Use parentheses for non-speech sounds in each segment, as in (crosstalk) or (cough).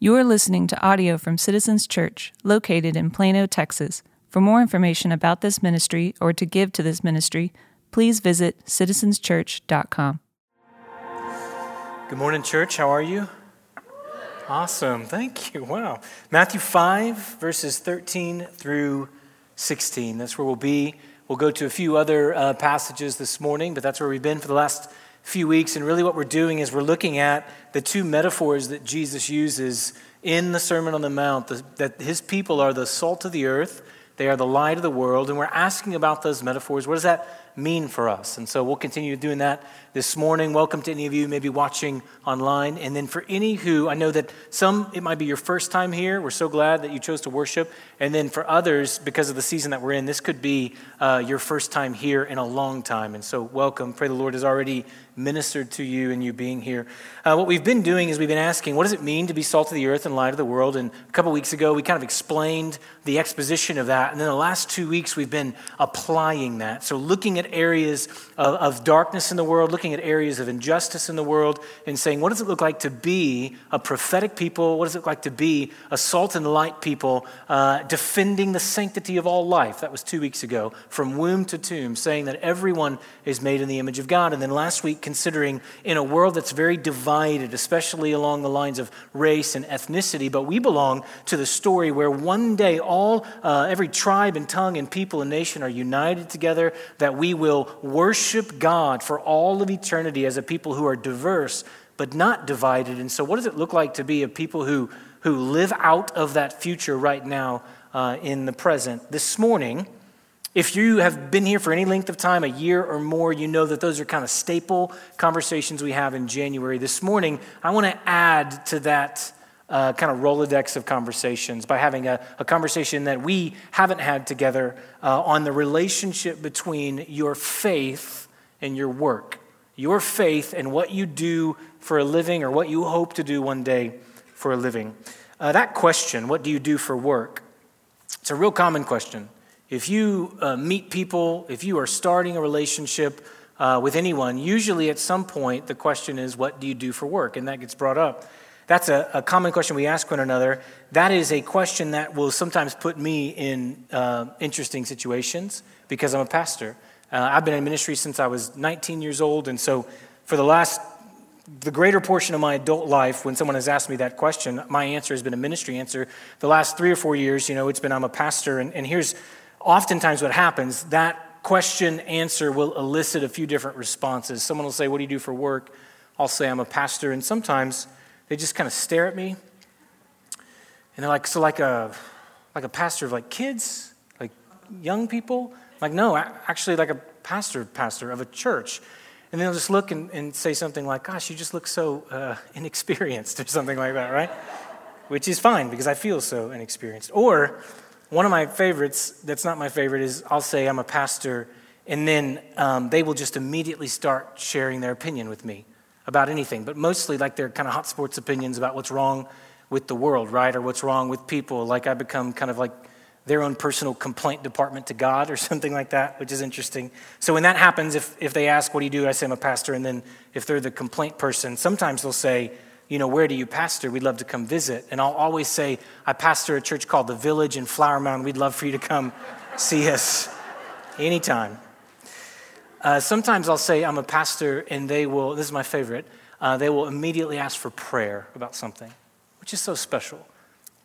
You are listening to audio from Citizens Church, located in Plano, Texas. For more information about this ministry or to give to this ministry, please visit citizenschurch.com. Good morning, church. How are you? Awesome. Thank you. Wow. Matthew 5, verses 13 through 16. That's where we'll be. We'll go to a few other uh, passages this morning, but that's where we've been for the last few weeks. And really, what we're doing is we're looking at the two metaphors that Jesus uses in the Sermon on the Mount the, that his people are the salt of the earth, they are the light of the world. And we're asking about those metaphors. What does that mean for us? And so we'll continue doing that this morning. Welcome to any of you maybe watching online. And then for any who, I know that some, it might be your first time here. We're so glad that you chose to worship. And then for others, because of the season that we're in, this could be uh, your first time here in a long time. And so welcome. Pray the Lord has already ministered to you and you being here. Uh, what we've been doing is we've been asking, what does it mean to be salt of the earth and light of the world? And a couple weeks ago, we kind of explained the exposition of that. And then the last two weeks, we've been applying that. So looking at areas of, of darkness in the world, looking at areas of injustice in the world, and saying, what does it look like to be a prophetic people? What does it look like to be a salt and light people, uh, defending the sanctity of all life? That was two weeks ago, from womb to tomb, saying that everyone is made in the image of God. And then last week, considering in a world that's very divided, especially along the lines of race and ethnicity, but we belong to the story where one day all, uh, every tribe and tongue and people and nation are united together, that we will worship God for all of eternity as a people who are diverse but not divided. And so, what does it look like to be a people who, who live out of that future right now uh, in the present? This morning, if you have been here for any length of time, a year or more, you know that those are kind of staple conversations we have in January. This morning, I want to add to that uh, kind of Rolodex of conversations by having a, a conversation that we haven't had together uh, on the relationship between your faith and your work. Your faith and what you do for a living or what you hope to do one day for a living. Uh, that question, what do you do for work? It's a real common question. If you uh, meet people, if you are starting a relationship uh, with anyone, usually at some point the question is, What do you do for work? And that gets brought up. That's a, a common question we ask one another. That is a question that will sometimes put me in uh, interesting situations because I'm a pastor. Uh, I've been in ministry since I was 19 years old, and so for the last the greater portion of my adult life, when someone has asked me that question, my answer has been a ministry answer. The last three or four years, you know, it's been I'm a pastor, and, and here's oftentimes what happens that question answer will elicit a few different responses. Someone will say, What do you do for work? I'll say, I'm a pastor. And sometimes they just kind of stare at me. And they're like, So, like a, like a pastor of like kids, like young people? like, no, actually, like a pastor, pastor of a church. And they'll just look and, and say something like, Gosh, you just look so uh, inexperienced, (laughs) or something like that, right? Which is fine because I feel so inexperienced. Or, one of my favorites, that's not my favorite, is I'll say I'm a pastor, and then um, they will just immediately start sharing their opinion with me about anything, but mostly like their kind of hot sports opinions about what's wrong with the world, right? Or what's wrong with people. Like I become kind of like their own personal complaint department to God or (laughs) something like that, which is interesting. So when that happens, if, if they ask, What do you do? I say, I'm a pastor. And then if they're the complaint person, sometimes they'll say, you know, where do you pastor? We'd love to come visit. And I'll always say, I pastor a church called The Village in Flower Mound. We'd love for you to come (laughs) see us anytime. Uh, sometimes I'll say, I'm a pastor, and they will, this is my favorite, uh, they will immediately ask for prayer about something, which is so special.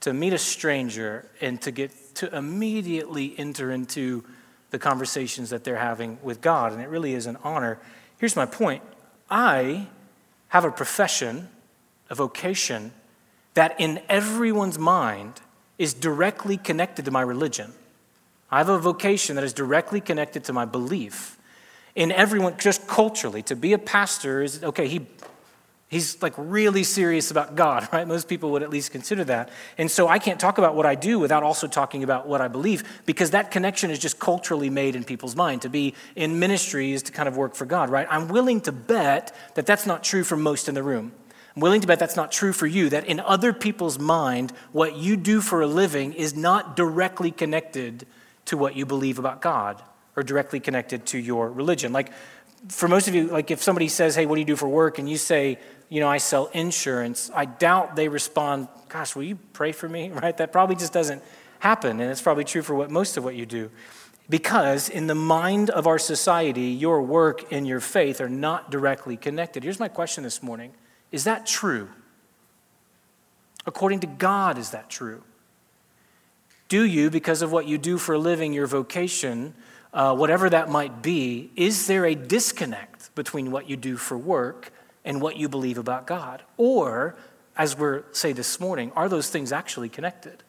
To meet a stranger and to get to immediately enter into the conversations that they're having with God. And it really is an honor. Here's my point I have a profession a vocation that in everyone's mind is directly connected to my religion. I have a vocation that is directly connected to my belief. In everyone, just culturally, to be a pastor is okay, he, he's like really serious about God, (laughs) right? Most people would at least consider that. And so I can't talk about what I do without also talking about what I believe because that connection is just culturally made in people's mind. To be in ministry is to kind of work for God, right? I'm willing to bet that that's not true for most in the room. I'm willing to bet that's not true for you, that in other people's mind, what you do for a living is not directly connected to what you believe about God or directly connected to your religion. Like, for most of you, like if somebody says, Hey, what do you do for work? and you say, you know, I sell insurance, I doubt they respond, gosh, will you pray for me? (laughs) Right? That probably just doesn't happen. And it's probably true for what most of what you do. Because in the mind of our society, your work and your faith are not directly connected. Here's my question this morning Is that true? According to God, is that true? Do you, because of what you do for a living, your vocation, uh, whatever that might be, is there a disconnect between what you do for work and what you believe about God? Or, as we're say this morning, are those things actually connected?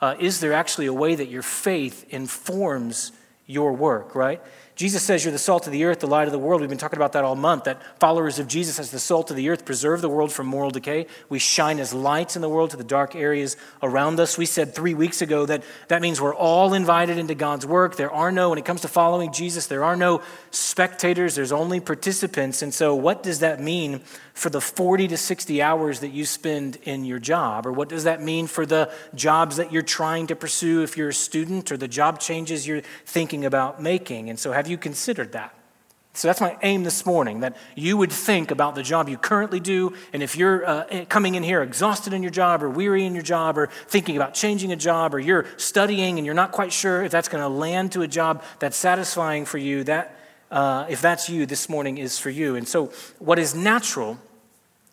Uh, is there actually a way that your faith informs your work, right? Jesus says you're the salt of the earth, the light of the world. We've been talking about that all month, that followers of Jesus as the salt of the earth preserve the world from moral decay. We shine as lights in the world to the dark areas around us. We said three weeks ago that that means we're all invited into God's work. There are no, when it comes to following Jesus, there are no spectators, there's only participants. And so, what does that mean for the 40 to 60 hours that you spend in your job? Or what does that mean for the jobs that you're trying to pursue if you're a student or the job changes you're thinking about making? And so, have you considered that? So that's my aim this morning that you would think about the job you currently do. And if you're uh, eh, coming in here exhausted in your job or weary in your job or thinking about changing a job or you're studying and you're not quite sure if that's going to land to a job that's satisfying for you, that, uh, if that's you, this morning is for you. And so, what is natural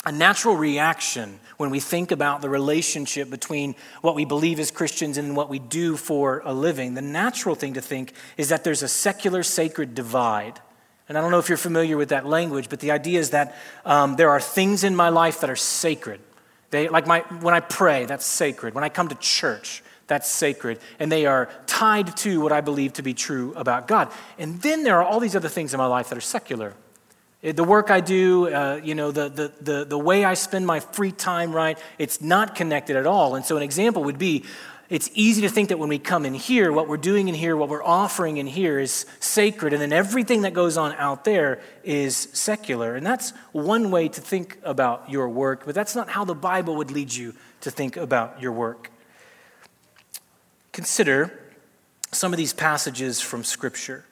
a natural reaction when we think about the relationship between what we believe as Christians and what we do for a living, the natural thing to think is that there's a secular sacred divide. And I don't know if you're familiar with that language, but the idea is that um, there are things in my life that are sacred. They, like my, when I pray, that's sacred. When I come to church, that's sacred. And they are tied to what I believe to be true about God. And then there are all these other things in my life that are secular. The work I do, uh, you know, the, the, the, the way I spend my free time, right, it's not connected at all. And so an example would be it's easy to think that when we come in here, what we're doing in here, what we're offering in here is sacred, and then everything that goes on out there is secular. And that's one way to think about your work, but that's not how the Bible would lead you to think about your work. Consider some of these passages from Scripture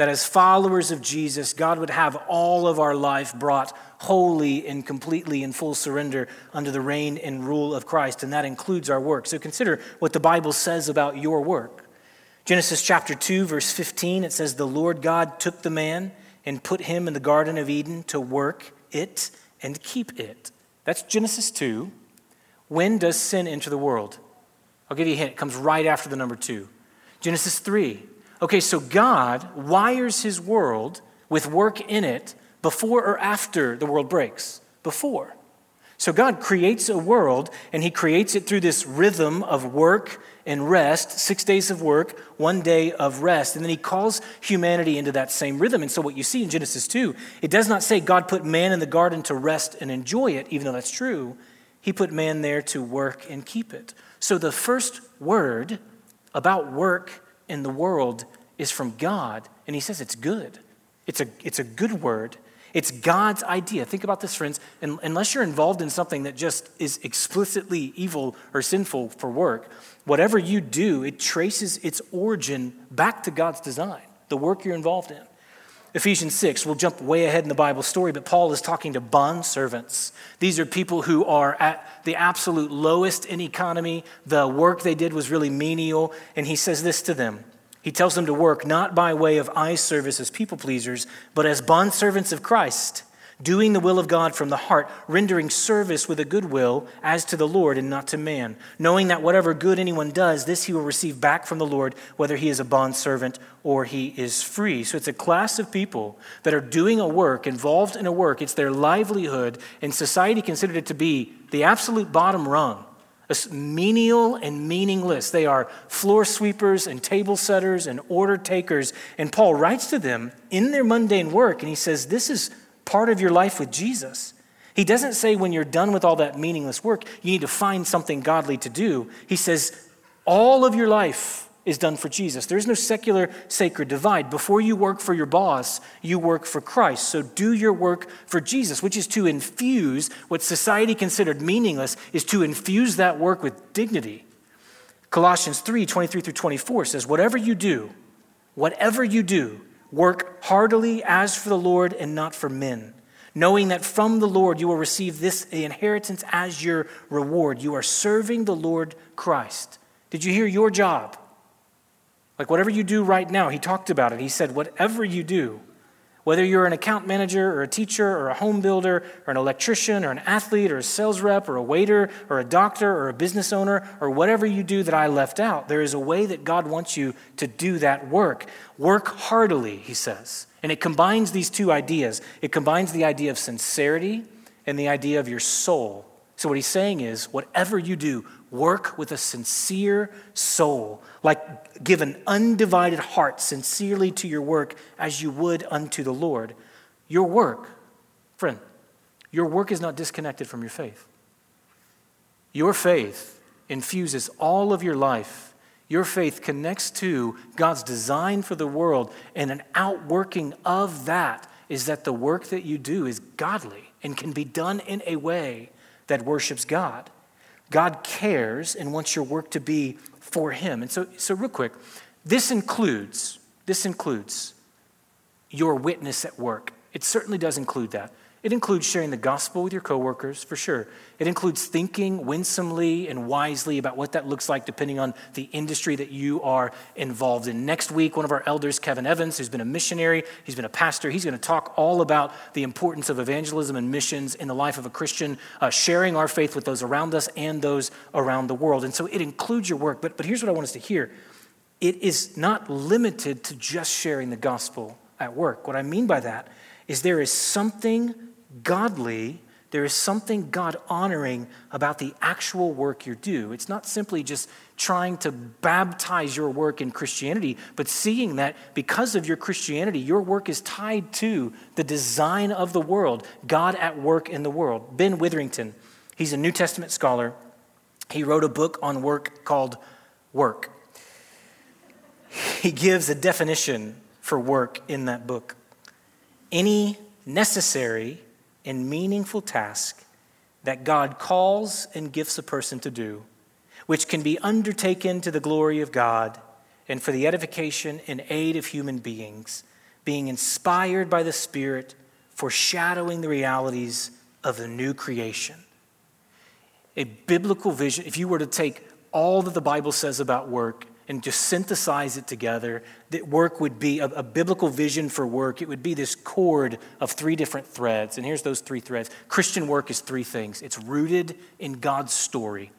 that as followers of Jesus, God would have all of our life brought wholly and completely in full surrender under the reign and rule of Christ, and that includes our work. So consider what the Bible says about your work. Genesis chapter 2, verse 15, it says, The Lord God took the man and put him in the Garden of Eden to work it and keep it. That's Genesis 2. When does sin enter the world? I'll give you a hint. It comes right after the number 2. Genesis 3. Okay, so God wires his world with work in it before or after the world breaks? Before. So God creates a world and he creates it through this rhythm of work and rest, six days of work, one day of rest. And then he calls humanity into that same rhythm. And so, what you see in Genesis 2, it does not say God put man in the garden to rest and enjoy it, even though that's true. He put man there to work and keep it. So, the first word about work in the world is from God, and he says it's good. It's a, it's a good word. It's God's idea. Think about this, friends. Unless you're involved in something that just is explicitly evil or sinful for work, whatever you do, it traces its origin back to God's design, the work you're involved in. Ephesians 6, we'll jump way ahead in the Bible story, but Paul is talking to bond servants. These are people who are at the absolute lowest in economy. The work they did was really menial. And he says this to them He tells them to work not by way of eye service as people pleasers, but as bond servants of Christ doing the will of God from the heart, rendering service with a good will as to the Lord and not to man, knowing that whatever good anyone does, this he will receive back from the Lord, whether he is a bondservant or he is free. So it's a class of people that are doing a work, involved in a work. It's their livelihood, and society considered it to be the absolute bottom rung. Menial and meaningless. They are floor sweepers and table setters and order takers. And Paul writes to them in their mundane work, and he says, This is part of your life with Jesus. He doesn't say when you're done with all that meaningless work, you need to find something godly to do. He says all of your life is done for Jesus. There's no secular sacred divide. Before you work for your boss, you work for Christ. So do your work for Jesus, which is to infuse what society considered meaningless, is to infuse that work with dignity. Colossians 3 23 through 24 says, Whatever you do, whatever you do, Work heartily as for the Lord and not for men, knowing that from the Lord you will receive this inheritance as your reward. You are serving the Lord Christ. Did you hear your job? Like whatever you do right now, he talked about it. He said, whatever you do, whether you're an account manager or a teacher or a home builder or an electrician or an athlete or a sales rep or a waiter or a doctor or a business owner or whatever you do that I left out, there is a way that God wants you to do that work. Work heartily, he says. And it combines these two ideas it combines the idea of sincerity and the idea of your soul. So, what he's saying is, whatever you do, work with a sincere soul, like give an undivided heart sincerely to your work as you would unto the Lord. Your work, friend, your work is not disconnected from your faith. Your faith infuses all of your life. Your faith connects to God's design for the world, and an outworking of that is that the work that you do is godly and can be done in a way that worships God. God cares and wants your work to be for him. And so, so real quick, this includes, this includes your witness at work. It certainly does include that. It includes sharing the gospel with your coworkers, for sure. It includes thinking winsomely and wisely about what that looks like depending on the industry that you are involved in. Next week, one of our elders, Kevin Evans, who's been a missionary, he's been a pastor, he's going to talk all about the importance of evangelism and missions in the life of a Christian, uh, sharing our faith with those around us and those around the world. And so it includes your work. But, but here's what I want us to hear it is not limited to just sharing the gospel at work. What I mean by that is there is something godly, there is something God honoring about the actual work you do. It's not simply just trying to baptize your work in Christianity, but seeing that because of your Christianity, your work is tied to the design of the world, God at work in the world. Ben Witherington, he's a New Testament scholar. He wrote a book on work called Work. He gives a definition for work in that book. Any necessary and meaningful task that God calls and gifts a person to do, which can be undertaken to the glory of God and for the edification and aid of human beings, being inspired by the Spirit, foreshadowing the realities of the new creation. A biblical vision, if you were to take all that the Bible says about work and just synthesize it together, that work would be a, a, biblical vision for work. It would be this cord of three different threads. And here's those three threads Christian work is three things it's rooted in God's story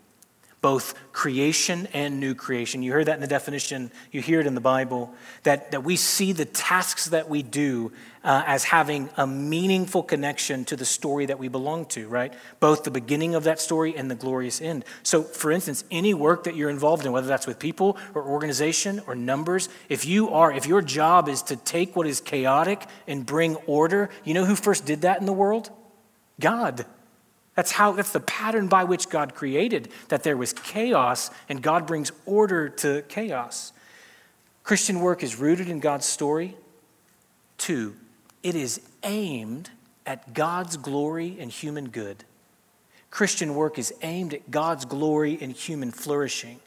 both creation and new creation. You heard that in the definition, you hear it in the Bible, that, that we see the tasks that we do uh, as having a meaningful connection to the story that we belong to, right? Both the beginning of that story and the glorious end. So, for instance, any work that you're involved in, whether that's with people or organization or numbers, if you are, if your job is to take what is chaotic and bring order, you know who first did that in the world? God. That's how that's the pattern by which God created that there was chaos and God brings order to chaos. Christian work is rooted in God's story. Two, it is aimed at God's glory and human good. Christian work is aimed at God's glory and human flourishing.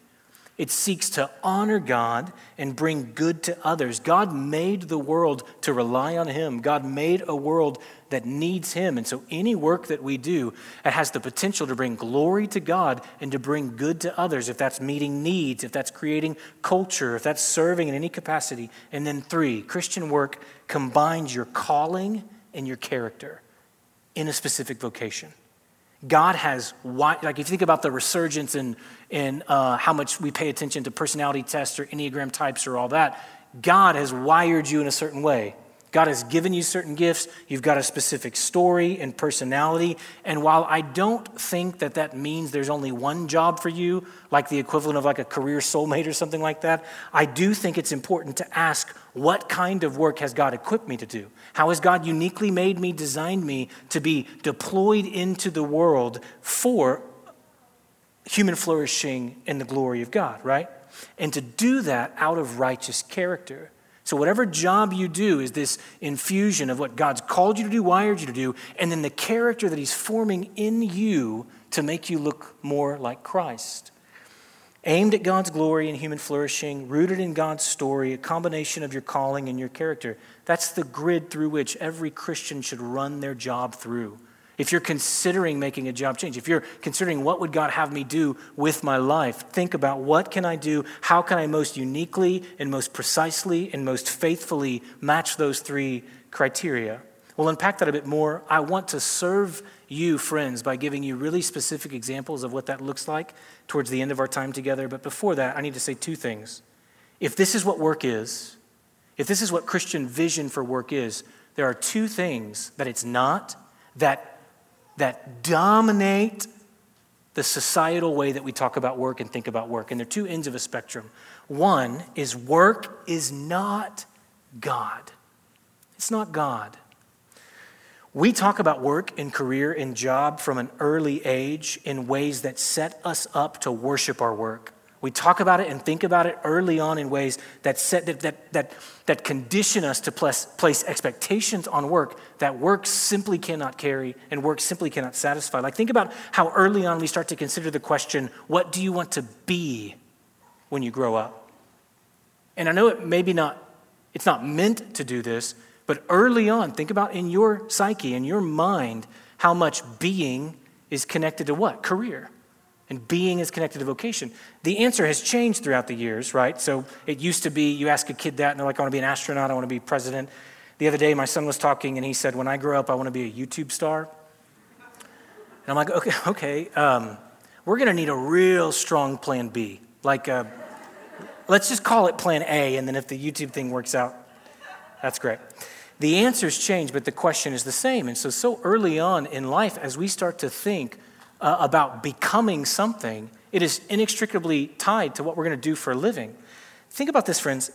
It seeks to honor God and bring good to others. God made the world to rely on Him. God made a world that needs Him. And so any work that we do it has the potential to bring glory to God and to bring good to others, if that's meeting needs, if that's creating culture, if that's serving in any capacity. And then three, Christian work combines your calling and your character in a specific vocation. God has, like if you think about the resurgence in, in uh, how much we pay attention to personality tests or Enneagram types or all that, God has wired you in a certain way. God has given you certain gifts. You've got a specific story and personality. And while I don't think that that means there's only one job for you, like the equivalent of like a career soulmate or something like that, I do think it's important to ask what kind of work has God equipped me to do? How has God uniquely made me, designed me to be deployed into the world for human flourishing and the glory of God, right? And to do that out of righteous character. So, whatever job you do is this infusion of what God's called you to do, wired you to do, and then the character that He's forming in you to make you look more like Christ. aimed at God's glory and human flourishing, rooted in God's story, a combination of your calling and your character. That's the grid through which every Christian should run their job through. If you're considering making a job change, if you're considering what would God have me do with my life, think about what can I do? How can I most uniquely and most precisely and most faithfully match those three criteria? We'll unpack that a bit more. I want to serve you, friends, by giving you really specific examples of what that looks like towards the end of our time together. But before that, I need to say two things. If this is what work is, if this is what Christian vision for work is, there are two things that it's not that that dominate the societal way that we talk about work and think about work. And they're two ends of a spectrum. One is work is not God. It's not God. We talk about work and career and job from an early age in ways that set us up to worship our work. We talk about it and think about it early on in ways that, set, that, that, that, that condition us to place, place expectations on work that work simply cannot carry and work simply cannot satisfy. Like, think about how early on we start to consider the question what do you want to be when you grow up? And I know it maybe not, it's not meant to do this, but early on, think about in your psyche, in your mind, how much being is connected to what? Career. And being is connected to vocation. The answer has changed throughout the years, right? So it used to be you ask a kid that, and they're like, I want to be an astronaut, I want to be president. The other day, my son was talking, and he said, When I grow up, I want to be a YouTube star. And I'm like, Okay, (laughs) okay um, we're going to need a real strong plan B. Like, uh, let's just call it plan A, and then if the YouTube thing works out, that's great. The answers change, but the question is the same. And so, so early on in life, as we start to think, uh, about becoming something, it is inextricably tied to what we're going to do for a living. Think about this, friends.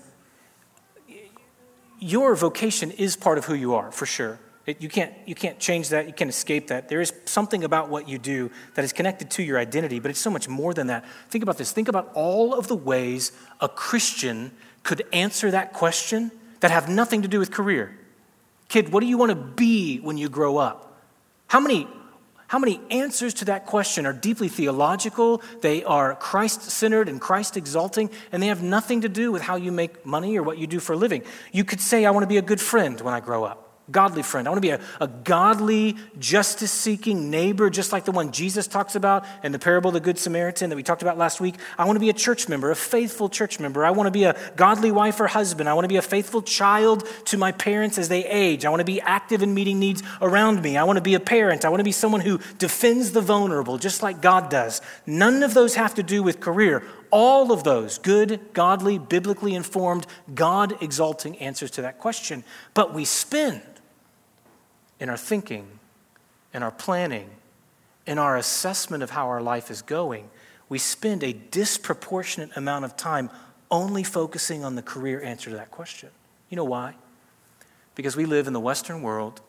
Your vocation is part of who you are, for sure. It, you, can't, you can't change that. You can't escape that. There is something about what you do that is connected to your identity, but it's so much more than that. Think about this. Think about all of the ways a Christian could answer that question that have nothing to do with career. Kid, what do you want to be when you grow up? How many how many answers to that question are deeply theological, they are Christ centered and Christ exalting, and they have nothing to do with how you make money or what you do for a living? You could say, I want to be a good friend when I grow up godly friend. I want to be a, a godly, justice seeking neighbor, just like the one Jesus talks about in the parable of the Good Samaritan that we talked about last week. I want to be a church member, a faithful church member. I want to be a godly wife or husband. I want to be a faithful child to my parents as they age. I want to be active in meeting needs around me. I want to be a parent. I want to be someone who defends the vulnerable, just like God does. None of those have to do with career. All of those good, godly, biblically informed, God exalting answers to that question. But we spend in our thinking, in our planning, in our assessment of how our life is going, we spend a disproportionate amount of time only focusing on the career answer to that question. You know why? Because we live in the Western world,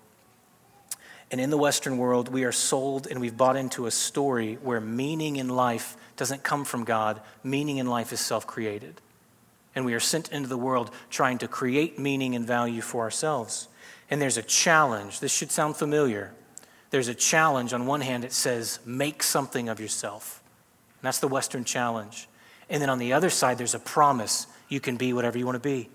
and in the Western world, we are sold and we've bought into a story where meaning in life doesn't come from God, meaning in life is self created. And we are sent into the world trying to create meaning and value for ourselves. And there's a challenge. This should sound familiar. There's a challenge. On one hand, it says, make something of yourself. And that's the Western challenge. And then on the other side, there's a promise you can be whatever you want to be.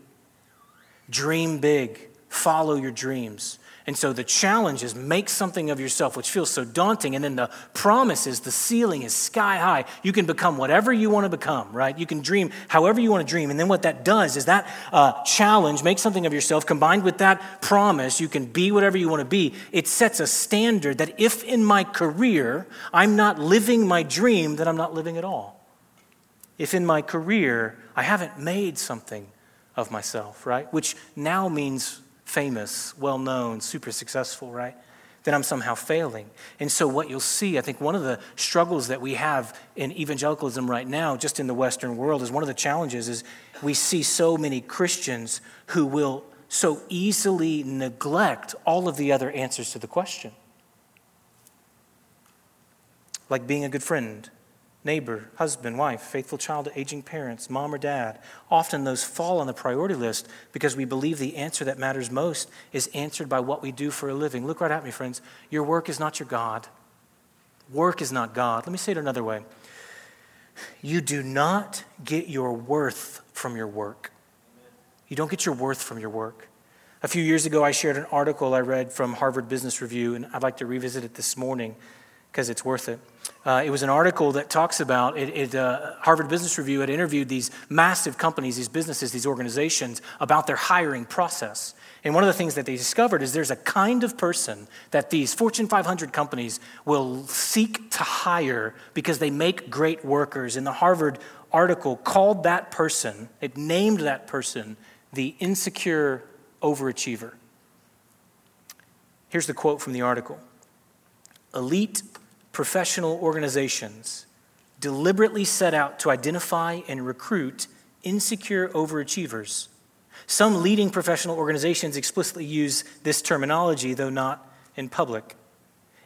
Dream big, follow your dreams. And so the challenge is make something of yourself, which feels so daunting. And then the promise is the ceiling is sky high. You can become whatever you want to become, right? You can dream however you want to dream. And then what that does is that uh, challenge, make something of yourself, combined with that promise, you can be whatever you want to be. It sets a standard that if in my career I'm not living my dream, then I'm not living at all. If in my career I haven't made something of myself, right? Which now means famous, well known, super successful, right? Then I'm somehow failing. And so, what you'll see, I think one of the struggles that we have in evangelicalism right now, just in the Western world, is one of the challenges is we see so many Christians who will so easily neglect all of the other answers to the question. Like being a good friend, neighbor, husband, wife, faithful child to aging parents, mom or dad. Often those fall on the priority list because we believe the answer that matters most is answered by what we do for a living. Look right at me, friends. Your work is not your God. Work is not God. Let me say it another way. You do not get your worth from your work. You don't get your worth from your work. A few years ago, I shared an article I read from Harvard Business Review, and I'd like to revisit it this morning because it's worth it. Uh, it was an article that talks about it. it uh, Harvard Business Review had interviewed these massive companies, these businesses, these organizations about their hiring process. And one of the things that they discovered is there's a kind of person that these Fortune 500 companies will seek to hire because they make great workers. And the Harvard article called that person, it named that person the insecure overachiever. Here's the quote from the article Elite professional organizations deliberately set out to identify and recruit insecure overachievers. Some leading professional organizations explicitly use this terminology, though not in public.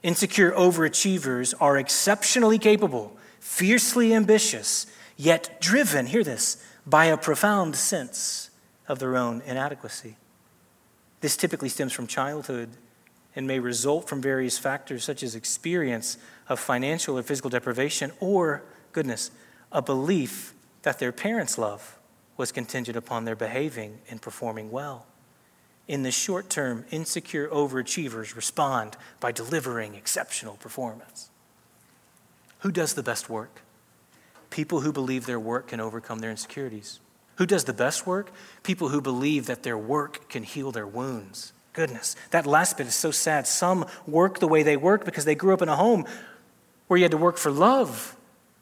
Insecure overachievers are exceptionally capable, fiercely ambitious, yet driven, hear this, by a profound sense of their own inadequacy. This typically stems from childhood and may result from various factors such as experience of financial or physical deprivation, or, goodness, a belief that their parents' love was contingent upon their behaving and performing well. In the short term, insecure overachievers respond by delivering exceptional performance. Who does the best work? People who believe their work can overcome their insecurities. Who does the best work? People who believe that their work can heal their wounds. Goodness, that last bit is so sad. Some work the way they work because they grew up in a home where you had to work for love.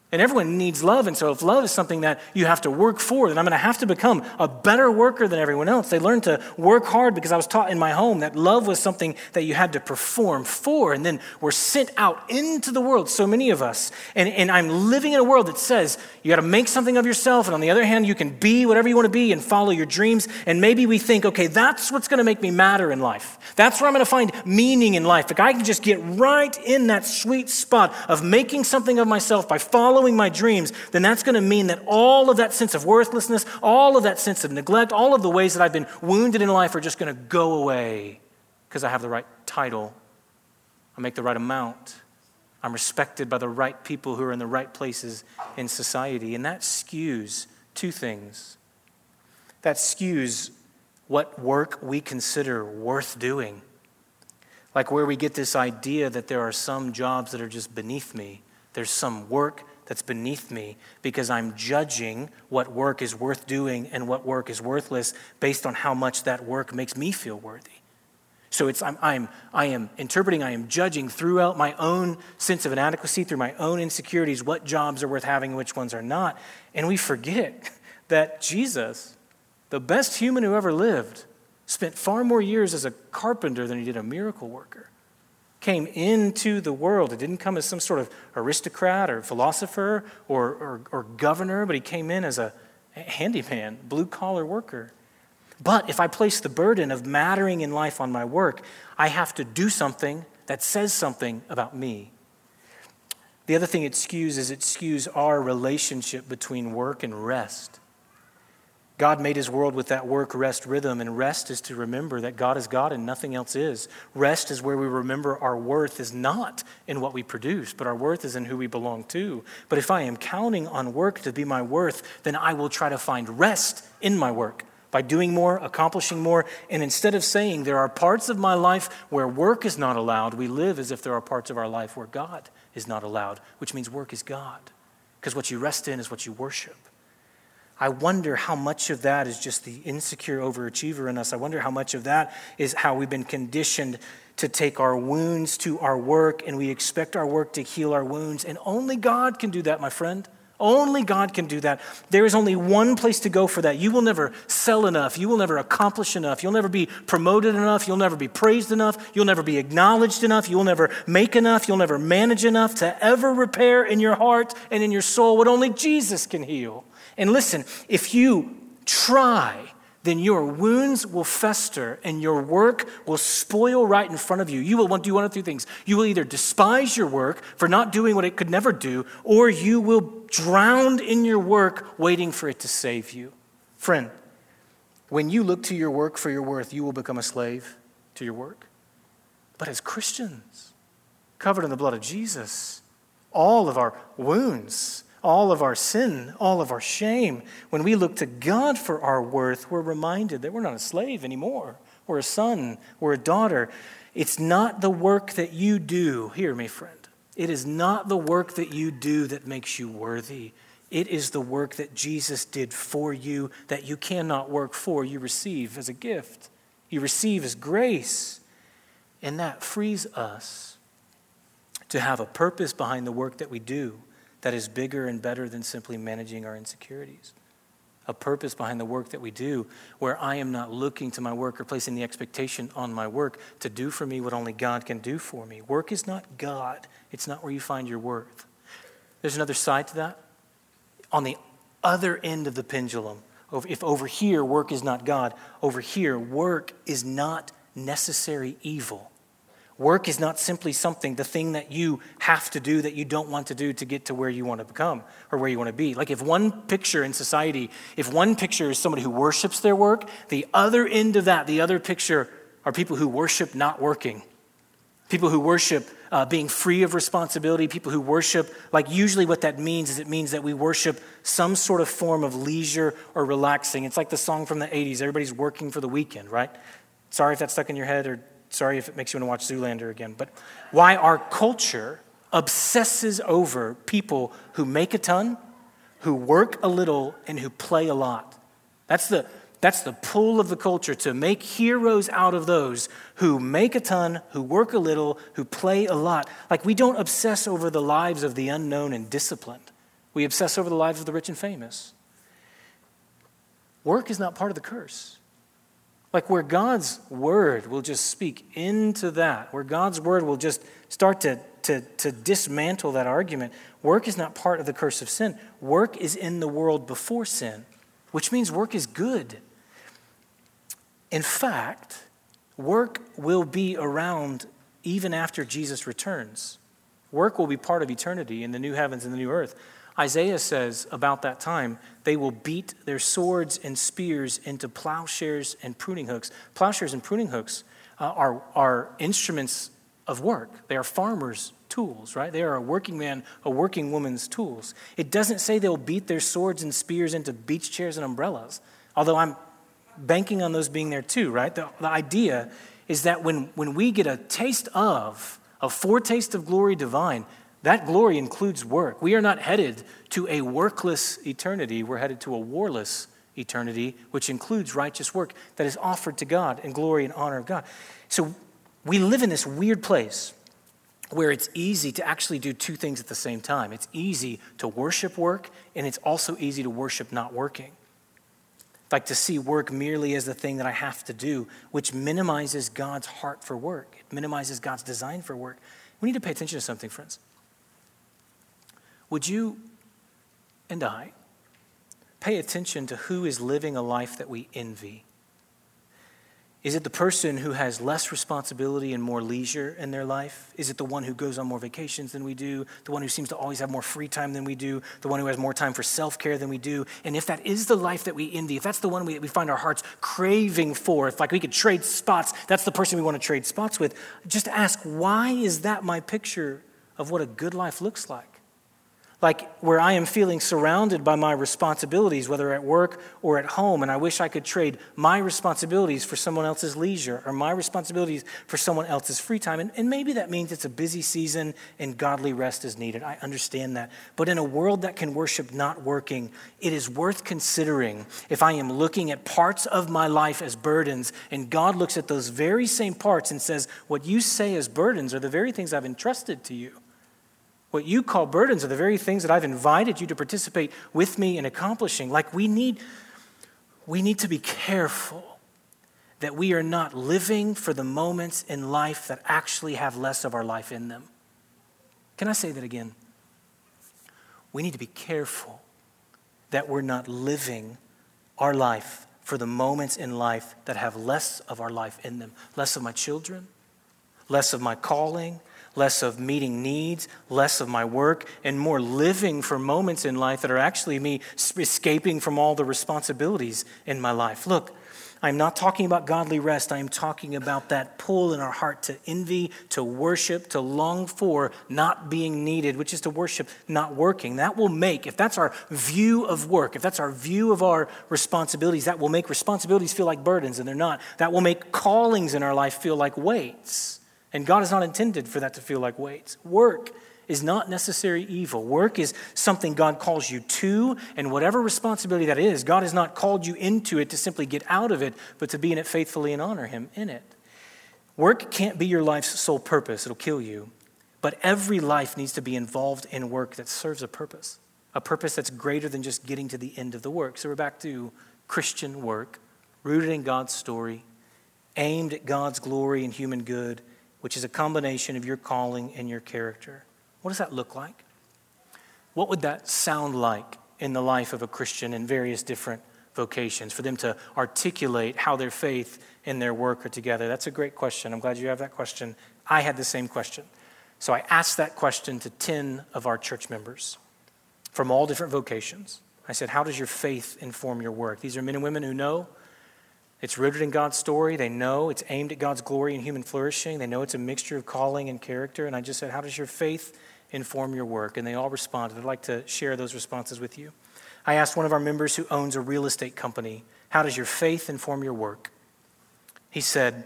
And everyone needs love. And so, if love is something that you have to work for, then I'm going to have to become a better worker than everyone else. They learned to work hard because I was taught in my home that love was something that you had to perform for. And then we're sent out into the world, so many of us. And, and I'm living in a world that says you got to make something of yourself. And on the other hand, you can be whatever you want to be and follow your dreams. And maybe we think, okay, that's what's going to make me matter in life. That's where I'm going to find meaning in life. If I can just get right in that sweet spot of making something of myself by following following my dreams, then that's going to mean that all of that sense of worthlessness, all of that sense of neglect, all of the ways that I've been wounded in life are just going to go away because I have the right title. I make the right amount. I'm respected by the right people who are in the right places in society. And that skews two things. That skews what work we consider worth doing. Like where we get this idea that there are some jobs that are just beneath me. There's some work that's beneath me because I'm judging what work is worth doing and what work is worthless based on how much that work makes me feel worthy. So it's, I'm, I'm, I am interpreting, I am judging throughout my own sense of inadequacy, through my own insecurities, what jobs are worth having and which ones are not. And we forget (laughs) that Jesus, the best human who ever lived, spent far more years as a carpenter than he did a miracle worker came into the world. It didn't come as some sort of aristocrat or philosopher or, or, or governor, but he came in as a handyman, blue collar worker. But if I place the burden of mattering in life on my work, I have to do something that says something about me. The other thing it skews is it skews our relationship between work and rest. God made his world with that work rest rhythm, and rest is to remember that God is God and nothing else is. Rest is where we remember our worth is not in what we produce, but our worth is in who we belong to. But if I am counting on work to be my worth, then I will try to find rest in my work by doing more, accomplishing more. And instead of saying there are parts of my life where work is not allowed, we live as if there are parts of our life where God is not allowed, which means work is God. Because what you rest in is what you worship. I wonder how much of that is just the insecure overachiever in us. I wonder how much of that is how we've been conditioned to take our wounds to our work and we expect our work to heal our wounds. And only God can do that, my friend. Only God can do that. There is only one place to go for that. You will never sell enough. You will never accomplish enough. You'll never be promoted enough. You'll never be praised enough. You'll never be acknowledged enough. You will never make enough. You'll never manage enough to ever repair in your heart and in your soul what only Jesus can heal. And listen, if you try, then your wounds will fester and your work will spoil right in front of you. You will do one of two things. You will either despise your work for not doing what it could never do, or you will drown in your work waiting for it to save you. Friend, when you look to your work for your worth, you will become a slave to your work. But as Christians, covered in the blood of Jesus, all of our wounds all of our sin, all of our shame. When we look to God for our worth, we're reminded that we're not a slave anymore. We're a son, we're a daughter. It's not the work that you do, hear me, friend. It is not the work that you do that makes you worthy. It is the work that Jesus did for you that you cannot work for, you receive as a gift. You receive as grace. And that frees us to have a purpose behind the work that we do that is bigger and better than simply managing our insecurities. A purpose behind the work that we do where I am not looking to my work or placing the expectation on my work to do for me what only God can do for me. Work is not God, it's not where you find your worth. There's another side to that. On the other end of the pendulum, if over here work is not God, over here work is not necessary evil. Work is not simply something, the thing that you have to do that you don't want to do to get to where you want to become or where you want to be. Like if one picture in society, if one picture is somebody who worships their work, the other end of that, the other picture, are people who worship not working. People who worship uh, being free of responsibility, people who worship, like usually what that means is it means that we worship some sort of form of leisure or relaxing. It's like the song from the 80s everybody's working for the weekend, right? Sorry if that's stuck in your head, or sorry if it makes you want to watch Zoolander again. But why our culture obsesses over people who make a ton, who work a little, and who play a lot. That's the, that's the pull of the culture to make heroes out of those who make a ton, who work a little, who play a lot. Like we don't obsess over the lives of the unknown and disciplined, we obsess over the lives of the rich and famous. Work is not part of the curse. Like where God's word will just speak into that, where God's word will just start to, to, to dismantle that argument. Work is not part of the curse of sin. Work is in the world before sin, which means work is good. In fact, work will be around even after Jesus returns. Work will be part of eternity in the new heavens and the new earth. Isaiah says about that time, they will beat their swords and spears into plowshares and pruning hooks. Plowshares and pruning hooks uh, are, are instruments of work, they are farmers' tools, right? They are a working man, a working woman's tools. It doesn't say they'll beat their swords and spears into beach chairs and umbrellas, although I'm banking on those being there too, right? The, the idea is that when, when we get a taste of, a foretaste of glory divine, that glory includes work. We are not headed to a workless eternity, we're headed to a warless eternity, which includes righteous work that is offered to God in glory and honor of God. So we live in this weird place where it's easy to actually do two things at the same time. It's easy to worship work, and it's also easy to worship not working like to see work merely as the thing that I have to do, which minimizes God's heart for work. It minimizes God's design for work. We need to pay attention to something, friends. Would you and I pay attention to who is living a life that we envy? Is it the person who has less responsibility and more leisure in their life? Is it the one who goes on more vacations than we do? The one who seems to always have more free time than we do? The one who has more time for self care than we do? And if that is the life that we envy, if that's the one we, we find our hearts craving for, if like we could trade spots, that's the person we want to trade spots with, just ask, why is that my picture of what a good life looks like? Like where I am feeling surrounded by my responsibilities, whether at work or at home, and I wish I could trade my responsibilities for someone else's leisure or my responsibilities for someone else's free time. And, and, maybe that means it's a busy season and godly rest is needed. I understand that. But in a world that can worship not working, it is worth considering if I am looking at parts of my life as burdens, and God looks at those very same parts and says, What you say as burdens are the very things I've entrusted to you. What you call burdens are the very things that I've invited you to participate with me in accomplishing. Like we need, we need to be careful that we are not living for the moments in life that actually have less of our life in them. Can I say that again? We need to be careful that we're not living our life for the moments in life that have less of our life in them, less of my children, less of my calling, less of meeting needs, less of my work, and more living for moments in life that are actually me escaping from all the responsibilities in my life. Look, I'm not talking about godly rest. I'm talking about that pull in our heart to envy, to worship, to long for not being needed, which is to worship not working. That will make, if that's our view of work, if that's our view of our responsibilities, that will make responsibilities feel like burdens, and they're not. That will make callings in our life feel like weights. And God is not intended for that to feel like weights. Work is not necessary evil. Work is something God calls you to, and whatever responsibility that is, God has not called you into it to simply get out of it, but to be in it faithfully and honor Him in it. Work can't be your life's sole purpose, it'll kill you. But every life needs to be involved in work that serves a purpose, a purpose that's greater than just getting to the end of the work. So we're back to Christian work, rooted in God's story, aimed at God's glory and human good, which is a combination of your calling and your character. What does that look like? What would that sound like in the life of a Christian in various different vocations for them to articulate how their faith and their work are together? That's a great question. I'm glad you have that question. I had the same question. So I asked that question to 10 of our church members from all different vocations. I said, How does your faith inform your work? These are men and women who know it's rooted in God's story. They know it's aimed at God's glory and human flourishing. They know it's a mixture of calling and character. And I just said, How does your faith inform your work? And they all responded. I'd like to share those responses with you. I asked one of our members who owns a real estate company, How does your faith inform your work? He said,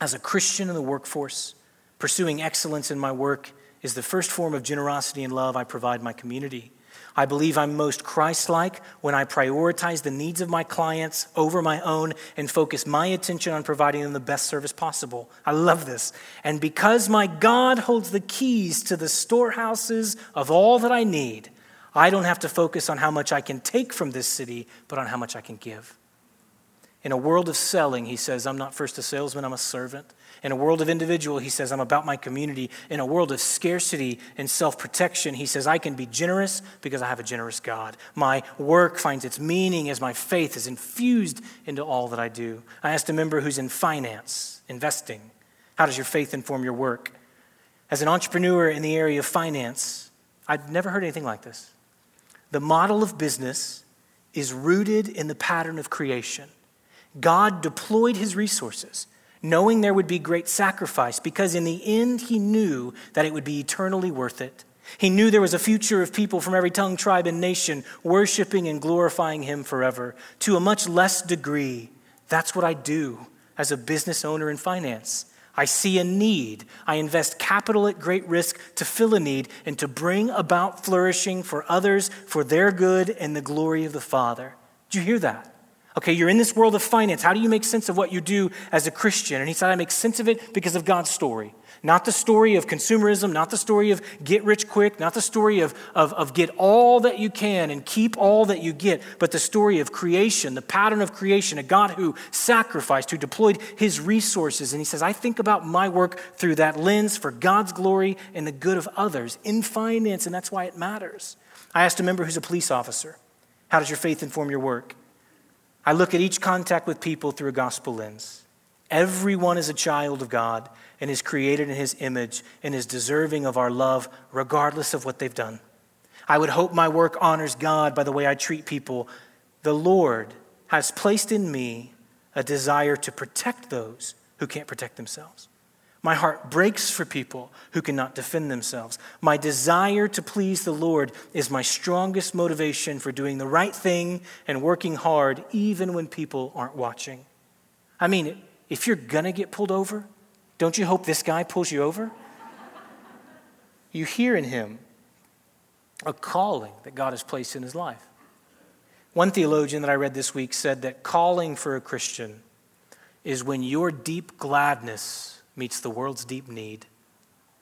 As a Christian in the workforce, pursuing excellence in my work is the first form of generosity and love I provide my community. I believe I'm most Christ like when I prioritize the needs of my clients over my own and focus my attention on providing them the best service possible. I love this. And because my God holds the keys to the storehouses of all that I need, I don't have to focus on how much I can take from this city, but on how much I can give. In a world of selling, he says, I'm not first a salesman, I'm a servant. In a world of individual, he says, I'm about my community. In a world of scarcity and self protection, he says, I can be generous because I have a generous God. My work finds its meaning as my faith is infused into all that I do. I asked a member who's in finance, investing, how does your faith inform your work? As an entrepreneur in the area of finance, I'd never heard anything like this. The model of business is rooted in the pattern of creation. God deployed his resources knowing there would be great sacrifice, because in the end he knew that it would be eternally worth it. He knew there was a future of people from every tongue, tribe, and nation worshiping and glorifying him forever. To a much less degree, that's what I do as a business owner in finance. I see a need. I invest capital at great risk to fill a need and to bring about flourishing for others for their good and the glory of the Father. Did you hear that? Okay, you're in this world of finance. How do you make sense of what you do as a Christian? And he said, I make sense of it because of God's story. Not the story of consumerism, not the story of get rich quick, not the story of, of, of get all that you can and keep all that you get, but the story of creation, the pattern of creation, a God who sacrificed, who deployed his resources. And he says, I think about my work through that lens for God's glory and the good of others in finance, and that's why it matters. I asked a member who's a police officer, How does your faith inform your work? I look at each contact with people through a gospel lens. Everyone is a child of God and is created in his image and is deserving of our love, regardless of what they've done. I would hope my work honors God by the way I treat people. The Lord has placed in me a desire to protect those who can't protect themselves. My heart breaks for people who cannot defend themselves. My desire to please the Lord is my strongest motivation for doing the right thing and working hard, even when people aren't watching. I mean, if you're to get pulled over, don't you hope this guy pulls you over? You hear in him a calling that God has placed in his life. One theologian that I read this week said that calling for a Christian is when your deep gladness meets the world's deep need.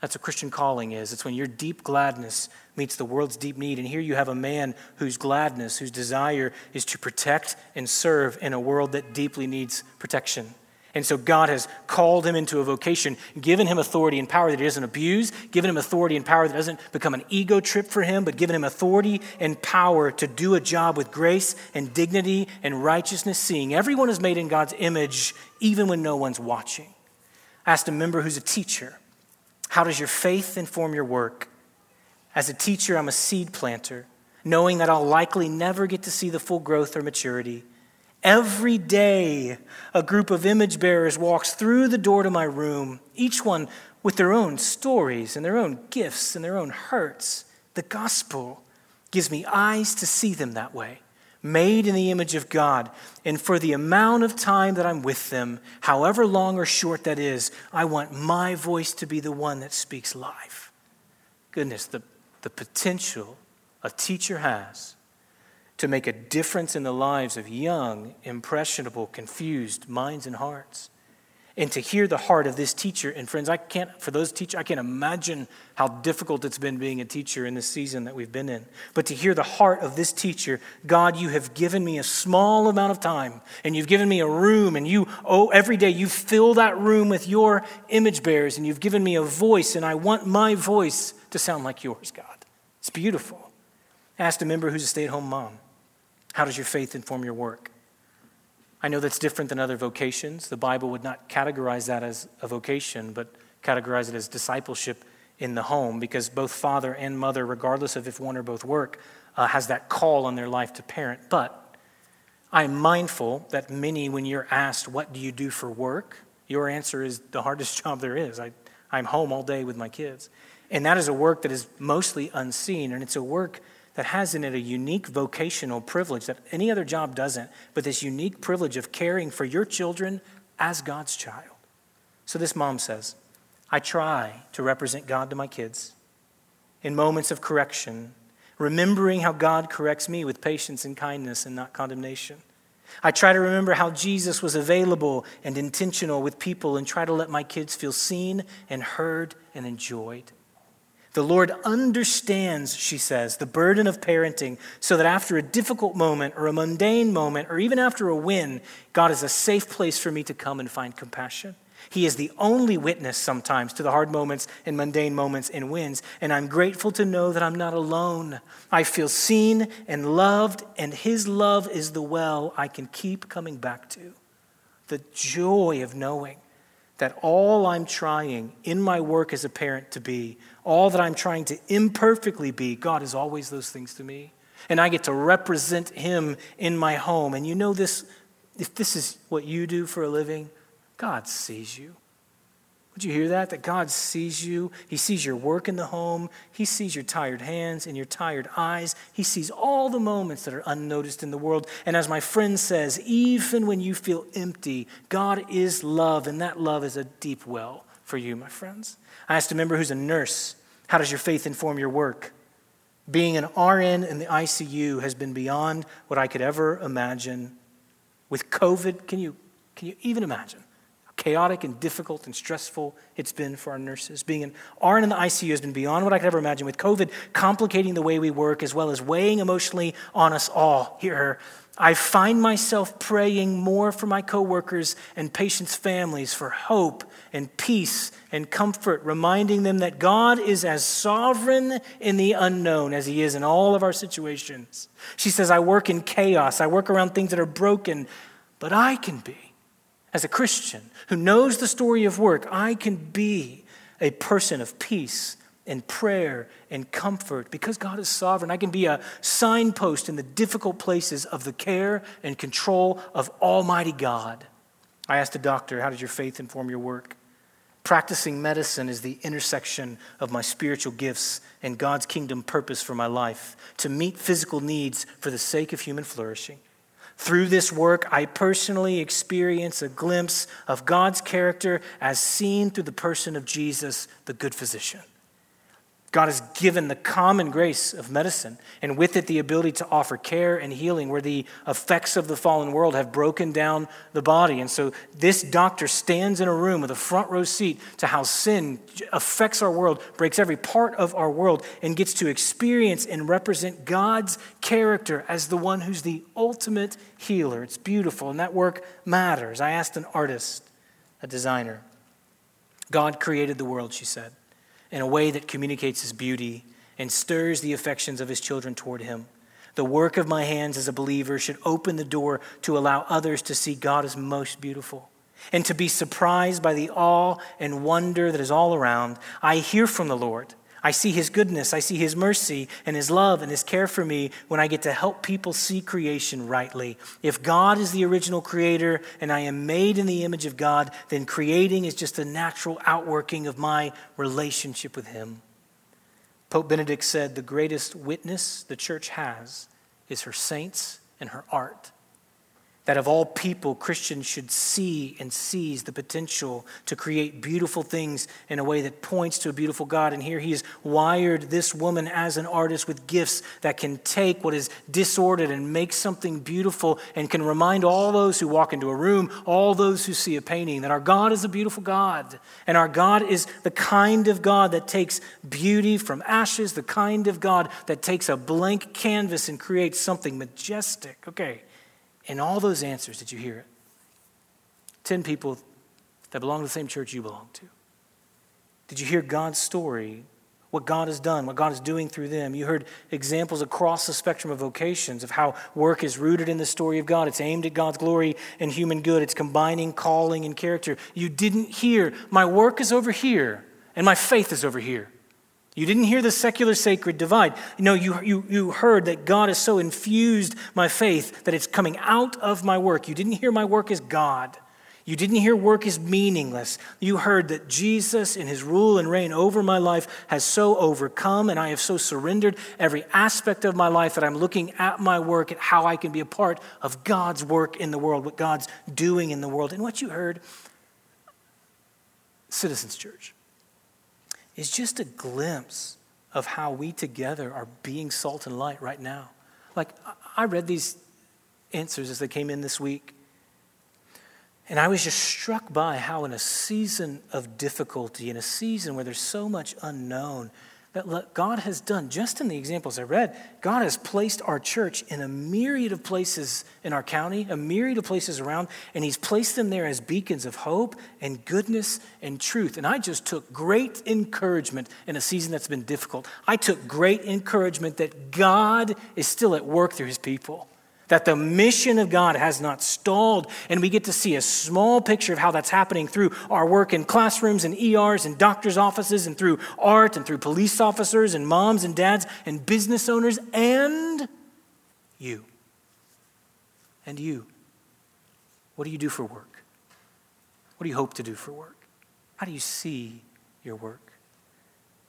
That's what Christian calling is. It's when your deep gladness meets the world's deep need. And here you have a man whose gladness, whose desire is to protect and serve in a world that deeply needs protection. And so God has called him into a vocation, given him authority and power that he doesn't abuse, given him authority and power that doesn't become an ego trip for him, but given him authority and power to do a job with grace and dignity and righteousness, seeing everyone is made in God's image, even when no one's watching asked a member who's a teacher, How does your faith inform your work? As a teacher, I'm a seed planter, knowing that I'll likely never get to see the full growth or maturity. Every day, a group of image bearers walks through the door to my room, each one with their own stories and their own gifts and their own hurts. The gospel gives me eyes to see them that way, made in the image of God. And for the amount of time that I'm with them, however long or short that is, I want my voice to be the one that speaks life. Goodness, the, the potential a teacher has to make a difference in the lives of young, impressionable, confused minds and hearts. And to hear the heart of this teacher, and friends, I can't, for those teachers, I can't imagine how difficult it's been being a teacher in this season that we've been in. But to hear the heart of this teacher, God, you have given me a small amount of time, and you've given me a room, and you, oh, every day you fill that room with your image bearers, and you've given me a voice, and I want my voice to sound like yours, God. It's beautiful. I asked a member who's a stay at home mom. How does your faith inform your work? I know that's different than other vocations. The Bible would not categorize that as a vocation, but categorize it as discipleship in the home because both father and mother, regardless of if one or both work, uh, has that call on their life to parent. But I'm mindful that many, when you're asked, What do you do for work? your answer is the hardest (laughs) job there is. I, I'm home all day with my kids. And that is a work that is mostly unseen, and it's a work that has in it a unique vocational privilege that any other job doesn't, but this unique privilege of caring for your children as God's child. So this mom says, I try to represent God to my kids in moments of correction, remembering how God corrects me with patience and kindness and not condemnation. I try to remember how Jesus was available and intentional with people and try to let my kids feel seen and heard and enjoyed. The Lord understands, she says, the burden of parenting so that after a difficult moment or a mundane moment or even after a win, God is a safe place for me to come and find compassion. He is the only witness sometimes to the hard moments and mundane moments and wins, and I'm grateful to know that I'm not alone. I feel seen and loved, and His love is the well I can keep coming back to. The joy of knowing that all I'm trying in my work as a parent to be, all that I'm trying to imperfectly be, God is always those things to me. And I get to represent Him in my home. And you know this, if this is what you do for a living, God sees you. Would you hear that? That God sees you. He sees your work in the home. He sees your tired hands and your tired eyes. He sees all the moments that are unnoticed in the world. And as my friend says, even when you feel empty, God is love, and that love is a deep well for you, my friends. I asked a member who's a nurse, How does your faith inform your work? Being an RN in the ICU has been beyond what I could ever imagine. With COVID, can you, can you even imagine? Chaotic and difficult and stressful it's been for our nurses. Being an RN in the ICU has been beyond what I could ever imagine, with COVID complicating the way we work as well as weighing emotionally on us all. Here, I find myself praying more for my coworkers and patients' families for hope and peace and comfort, reminding them that God is as sovereign in the unknown as He is in all of our situations. She says, I work in chaos, I work around things that are broken, but I can be as a Christian who knows the story of work, I can be a person of peace and prayer and comfort because God is sovereign. I can be a signpost in the difficult places of the care and control of Almighty God. I asked a doctor, How does your faith inform your work? Practicing medicine is the intersection of my spiritual gifts and God's kingdom purpose for my life to meet physical needs for the sake of human flourishing. Through this work, I personally experience a glimpse of God's character as seen through the person of Jesus, the good physician. God has given the common grace of medicine, and with it, the ability to offer care and healing where the effects of the fallen world have broken down the body. And so, this doctor stands in a room with a front row seat to how sin affects our world, breaks every part of our world, and gets to experience and represent God's character as the one who's the ultimate healer. It's beautiful, and that work matters. I asked an artist, a designer. God created the world, she said in a way that communicates his beauty and stirs the affections of his children toward him. The work of my hands as a believer should open the door to allow others to see God as most beautiful and to be surprised by the awe and wonder that is all around. I hear from the Lord. I see his goodness, I see his mercy and his love and his care for me when I get to help people see creation rightly. If God is the original creator and I am made in the image of God, then creating is just a natural outworking of my relationship with him. Pope Benedict said the greatest witness the church has is her saints and her art that of all people, Christians should see and seize the potential to create beautiful things in a way that points to a beautiful God. And here he has wired this woman as an artist with gifts that can take what is disordered and make something beautiful and can remind all those who walk into a room, all those who see a painting, that our God is a beautiful God. And our God is the kind of God that takes beauty from ashes, the kind of God that takes a blank canvas and creates something majestic. Okay. In all those answers, did you hear it? Ten people that belong to the same church you belong to. Did you hear God's story? What God has done, what God is doing through them. You heard examples across the spectrum of vocations of how work is rooted in the story of God. It's aimed at God's glory and human good. It's combining calling and character. You didn't hear, my work is over here and my faith is over here. You didn't hear the secular sacred divide. No, you, you, you heard that God has so infused my faith that it's coming out of my work. You didn't hear my work is God. You didn't hear work is meaningless. You heard that Jesus, in his rule and reign over my life, has so overcome, and I have so surrendered every aspect of my life that I'm looking at my work, at how I can be a part of God's work in the world, what God's doing in the world. And what you heard, Citizens Church is just a glimpse of how we together are being salt and light right now. Like, I read these answers as they came in this week, and I was just struck by how, in a season of difficulty, in a season where there's so much unknown, that God has done, just in the examples I read, God has placed our church in a myriad of places in our county, a myriad of places around, and He's placed them there as beacons of hope and goodness and truth. And I just took great encouragement in a season that's been difficult. I took great encouragement that God is still at work through His people that the mission of God has not stalled, and we get to see a small picture of how that's happening through our work in classrooms and ERs and doctors' offices and through art and through police officers and moms and dads and business owners and you. And you. What do you do for work? What do you hope to do for work? How do you see your work?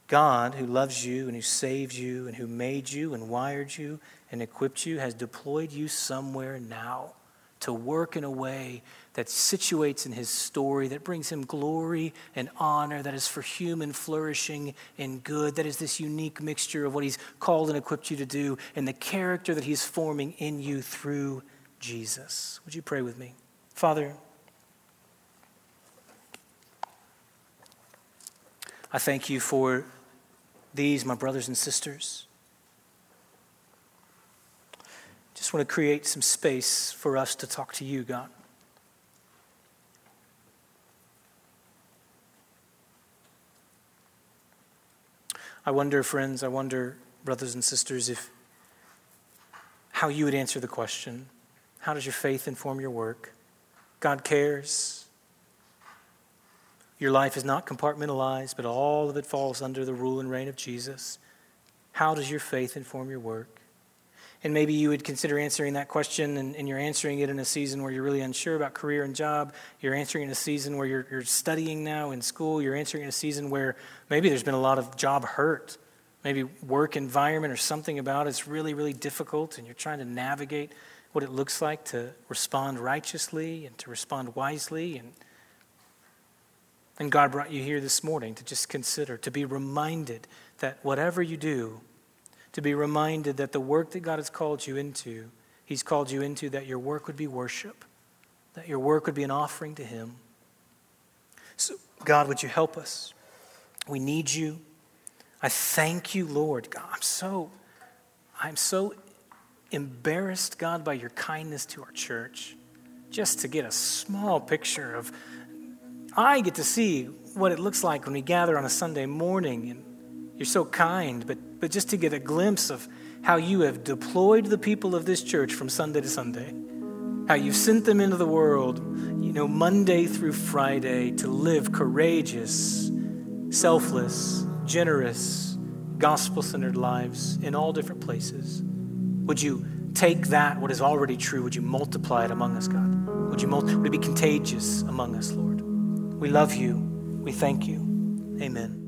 God, who loves you and who saves you and who made you and wired you and equipped you, has deployed you somewhere now to work in a way that situates in his story, that brings him glory and honor, that is for human flourishing and good, that is this unique mixture of what he's called and equipped you to do and the character that he's forming in you through Jesus. Would you pray with me? Father, I thank you for these, my brothers and sisters. Just want to create some space for us to talk to you, God. I wonder, friends, I wonder, brothers and sisters, if how you would answer the question how does your faith inform your work? God cares. Your life is not compartmentalized, but all of it falls under the rule and reign of Jesus. How does your faith inform your work? And maybe you would consider answering that question, and, and, you're answering it in a season where you're really unsure about career and job. You're answering in a season where you're, you're studying now in school. You're answering in a season where maybe there's been a lot of job hurt. Maybe work environment or something about it's really, really difficult, and you're trying to navigate what it looks like to respond righteously and to respond wisely and and God brought you here this morning to just consider, to be reminded that whatever you do, to be reminded that the work that God has called you into, He's called you into, that your work would be worship, that your work would be an offering to Him. So, God, would you help us? We need you. I thank you, Lord. God, I'm so, I'm so embarrassed, God, by your kindness to our church. Just to get a small picture of I get to see what it looks like when we gather on a Sunday morning, and you're so kind, but, but just to get a glimpse of how you have deployed the people of this church from Sunday to Sunday, how you've sent them into the world, you know, Monday through Friday to live courageous, selfless, generous, gospel centered lives in all different places. Would you take that, what is already true, would you multiply it among us, God? Would you would it be contagious among us, Lord? We love you. We thank you. Amen.